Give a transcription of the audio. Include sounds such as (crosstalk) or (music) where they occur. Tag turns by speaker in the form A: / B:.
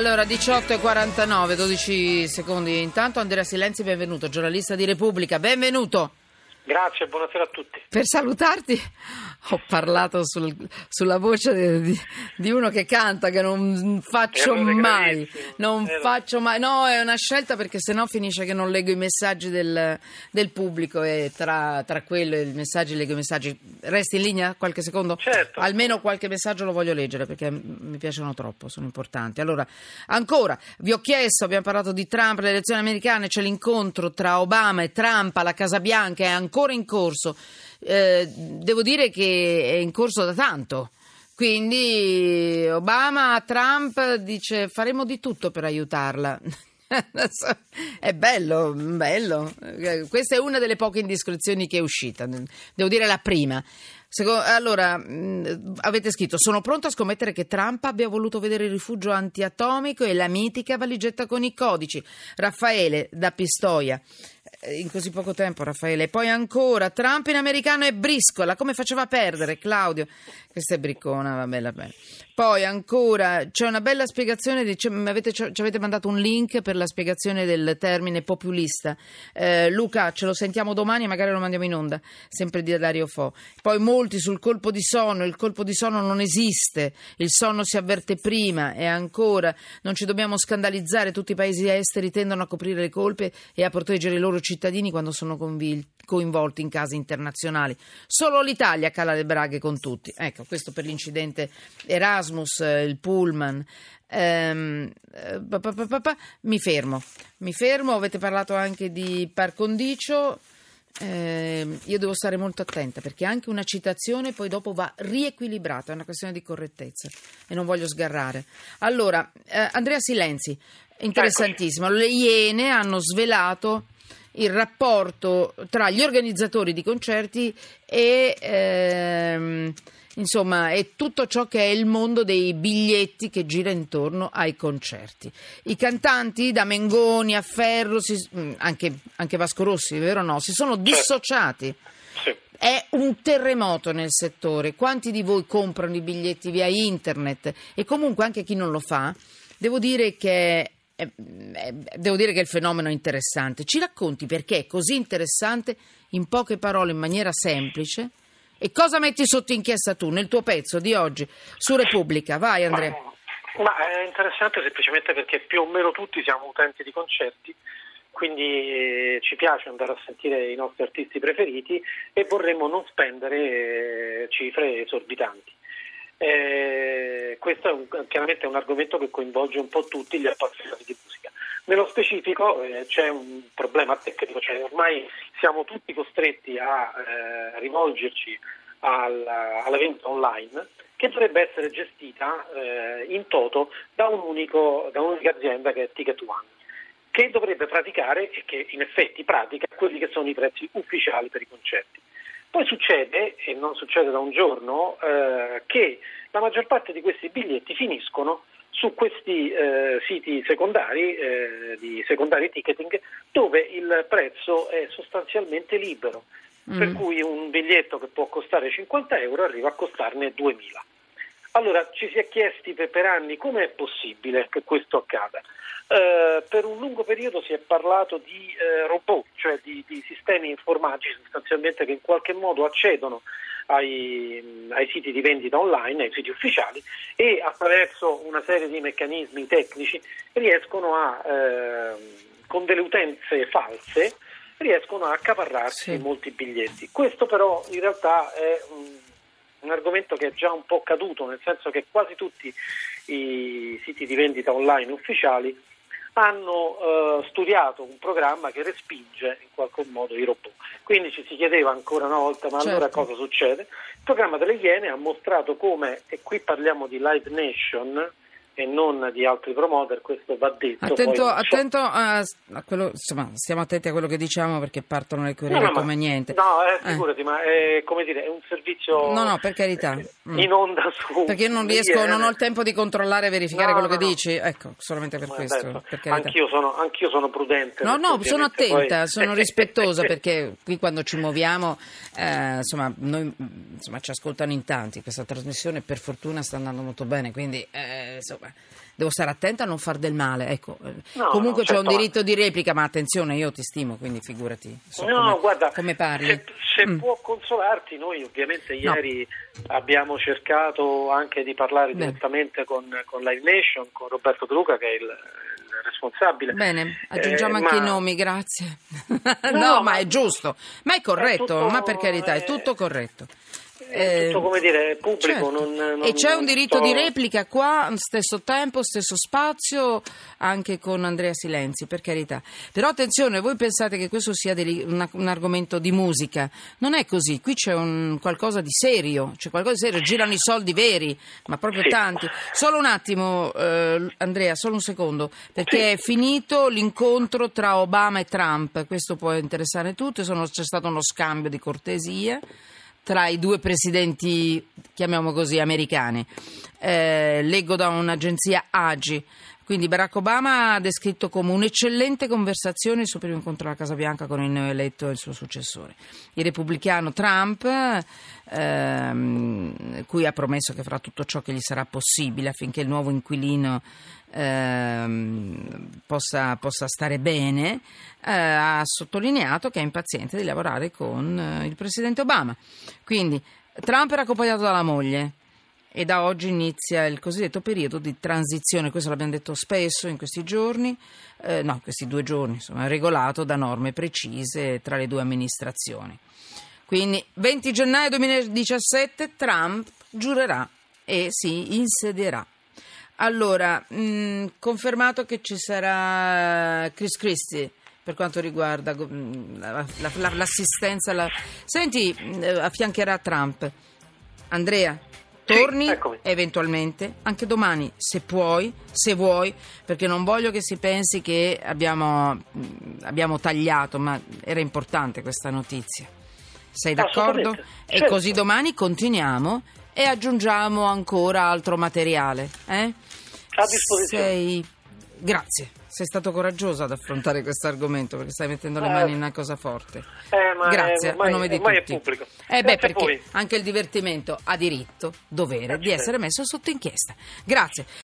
A: Allora, 18 e 49, 12 secondi. Intanto Andrea Silenzi, benvenuto, giornalista di Repubblica, benvenuto.
B: Grazie, buonasera a tutti.
A: Per salutarti ho parlato sul- sulla voce di, di uno che canta, che non faccio
B: Errore
A: mai. Non
B: Errore.
A: faccio mai. No, è una scelta perché sennò finisce che non leggo i messaggi del, del pubblico e tra, tra quello e i messaggi leggo i messaggi. Resti in linea qualche secondo?
B: Certo.
A: Almeno qualche messaggio lo voglio leggere perché mi piacciono troppo, sono importanti. Allora, ancora, vi ho chiesto, abbiamo parlato di Trump, le elezioni americane, c'è l'incontro tra Obama e Trump alla Casa Bianca, è ancora in corso. Eh, devo dire che è in corso da tanto. Quindi Obama Trump dice faremo di tutto per aiutarla. (laughs) È bello, bello. Questa è una delle poche indiscrezioni che è uscita. Devo dire la prima. Seco- allora, mh, avete scritto: Sono pronto a scommettere che Trump abbia voluto vedere il rifugio antiatomico e la mitica valigetta con i codici. Raffaele da Pistoia. Eh, In così poco tempo, Raffaele. E poi ancora: Trump in americano è briscola. Come faceva a perdere, Claudio? Questa è briccona, va bella, bella. Poi ancora c'è una bella spiegazione, di, ci, avete, ci avete mandato un link per la spiegazione del termine populista. Eh, Luca, ce lo sentiamo domani e magari lo mandiamo in onda, sempre di Dario Fo. Poi molti sul colpo di sonno, il colpo di sonno non esiste, il sonno si avverte prima e ancora non ci dobbiamo scandalizzare, tutti i paesi esteri tendono a coprire le colpe e a proteggere i loro cittadini quando sono convil- coinvolti in casi internazionali. Solo l'Italia cala le braghe con tutti. Ecco, questo per l'incidente Erasmus, eh, il Pullman. Ehm, eh, pa- pa- pa- mi fermo, mi fermo. Avete parlato anche di par condicio. Ehm, io devo stare molto attenta perché anche una citazione poi dopo va riequilibrata, è una questione di correttezza e non voglio sgarrare. Allora, eh, Andrea Silenzi, interessantissimo. Le Iene hanno svelato il rapporto tra gli organizzatori di concerti e ehm, insomma è tutto ciò che è il mondo dei biglietti che gira intorno ai concerti. I cantanti da Mengoni a Ferro, si- mm, anche, anche Vasco Rossi, vero o no? Si sono dissociati.
B: Sì.
A: È un terremoto nel settore. Quanti di voi comprano i biglietti via internet? E comunque anche chi non lo fa, devo dire che è, è- devo dire che il fenomeno è interessante. Ci racconti perché è così interessante in poche parole, in maniera semplice? E cosa metti sotto inchiesta tu nel tuo pezzo di oggi su Repubblica? Vai Andrea.
B: Ma è interessante semplicemente perché più o meno tutti siamo utenti di concerti, quindi eh, ci piace andare a sentire i nostri artisti preferiti e vorremmo non spendere eh, cifre esorbitanti. Eh, questo è un- chiaramente un argomento che coinvolge un po' tutti gli appassionati di musica. Nello specifico eh, c'è un problema tecnico, cioè ormai siamo tutti costretti a eh, rivolgerci al, alla vendita online che dovrebbe essere gestita eh, in toto da, un unico, da un'unica azienda che è Ticket One che dovrebbe praticare e che in effetti pratica quelli che sono i prezzi ufficiali per i concerti. Poi succede, e non succede da un giorno, eh, che la maggior parte di questi biglietti finiscono su questi eh, siti secondari, eh, di secondary ticketing, dove il prezzo è sostanzialmente libero. Per
A: Mm.
B: cui un biglietto che può costare 50 euro arriva a costarne 2000. Allora ci si è chiesti per, anni come è possibile che questo accada. Eh, per un lungo periodo si è parlato di eh, robot, cioè di, di sistemi informatici sostanzialmente che in qualche modo accedono ai, ai siti di vendita online, ai siti ufficiali e attraverso una serie di meccanismi tecnici riescono a, ehm, con delle utenze false, riescono a accaparrarsi
A: Sì.
B: molti biglietti. Questo però in realtà è un, un argomento che è già un po' caduto, nel senso che quasi tutti i siti di vendita online ufficiali hanno eh, studiato un programma che respinge in qualche modo i robot. Quindi ci si chiedeva ancora una volta, ma allora
A: Certo.
B: cosa succede? Il programma delle Iene ha mostrato come, e qui parliamo di Live Nation e non di altri promoter, questo va detto.
A: Attento,
B: poi so-
A: attento a, a quello, insomma, stiamo attenti a quello che diciamo perché partono le querele
B: No, no, ma-
A: come niente.
B: No, eh,
A: Eh.
B: figurati, ma è, come dire, è un servizio
A: No, no, per carità. Mm.
B: in onda su...
A: Perché io non riesco, non ho il tempo di controllare e verificare
B: No,
A: quello che dici. Ecco, solamente per
B: Ma
A: questo. per
B: anch'io, sono, anch'io sono prudente.
A: No, no, sono attenta,
B: poi-
A: sono (laughs) rispettosa perché qui quando ci muoviamo, eh, insomma, noi, mm, insomma, ci ascoltano in tanti. Questa trasmissione per fortuna sta andando molto bene, quindi eh, so- insomma devo stare attenta a non far del male. Ecco,
B: No,
A: comunque
B: no,
A: c'è un
B: certo.
A: diritto di replica, ma attenzione, io ti stimo, quindi figurati so
B: no,
A: come,
B: guarda,
A: come parli.
B: se, se
A: Mm.
B: può consolarti, noi ovviamente
A: No.
B: ieri abbiamo cercato anche di parlare
A: Bene.
B: direttamente con, con Live Nation, con Roberto De Luca che è il, il responsabile.
A: Bene, aggiungiamo
B: Eh,
A: anche i
B: ma-
A: nomi, grazie. no, (laughs)
B: No,
A: ma
B: ma-
A: è giusto, ma è corretto,
B: tutto-
A: ma per carità, è
B: eh,
A: tutto corretto.
B: È tutto, come dire, pubblico,
A: certo.
B: non- non-
A: e c'è un diritto
B: sto-
A: di replica qua, stesso tempo, stesso spazio, anche con Andrea Silenzi, per carità. Però attenzione, voi pensate che questo sia deli- una- un argomento di musica. Non è così, qui c'è un, qualcosa di serio, c'è qualcosa di serio, girano i soldi veri, ma proprio
B: Sì.
A: tanti. Solo un attimo, eh, Andrea, solo un secondo, perché è finito l'incontro tra Obama e Trump, questo può interessare tutti, sono- c'è stato uno scambio di cortesia tra i due presidenti, chiamiamo così, americani. Eh, leggo da un'agenzia AGI. Quindi Barack Obama ha descritto come un'eccellente conversazione il suo primo incontro alla Casa Bianca con il neoeletto e il suo successore. Il repubblicano Trump, ehm, cui ha promesso che farà tutto ciò che gli sarà possibile affinché il nuovo inquilino ehm, possa, possa stare bene, eh, ha sottolineato che è impaziente di lavorare con eh, il presidente Obama. Quindi Trump era accompagnato dalla moglie e da oggi inizia il cosiddetto periodo di transizione, questo l'abbiamo detto spesso in questi giorni, eh, no, questi due giorni, insomma, regolato da norme precise tra le due amministrazioni. Quindi 20 gennaio 2017 Trump giurerà e si insedierà. Allora, mh, confermato che ci sarà Chris Christie per quanto riguarda mh, la- la- la- l'assistenza. la- Senti, mh, affiancherà Trump. Andrea, torni
B: eccomi.
A: eventualmente, anche domani, se puoi, se vuoi, perché non voglio che si pensi che abbiamo, mh, abbiamo tagliato, ma era importante questa notizia. Sei d'accordo?
B: Assolutamente,
A: E
B: certo.
A: così domani continuiamo e aggiungiamo ancora altro materiale. Eh?
B: A disposizione.
A: Sei... Grazie, sei stato coraggioso ad affrontare questo argomento perché stai mettendo le
B: Eh.
A: mani in una cosa forte.
B: Eh, ma
A: Grazie,
B: è- ormai-
A: a nome di tutti.
B: pubblico.
A: Eh beh,
B: Grazie
A: perché anche il divertimento ha diritto, dovere
B: Eh,
A: di
B: certo.
A: essere messo sotto inchiesta. Grazie.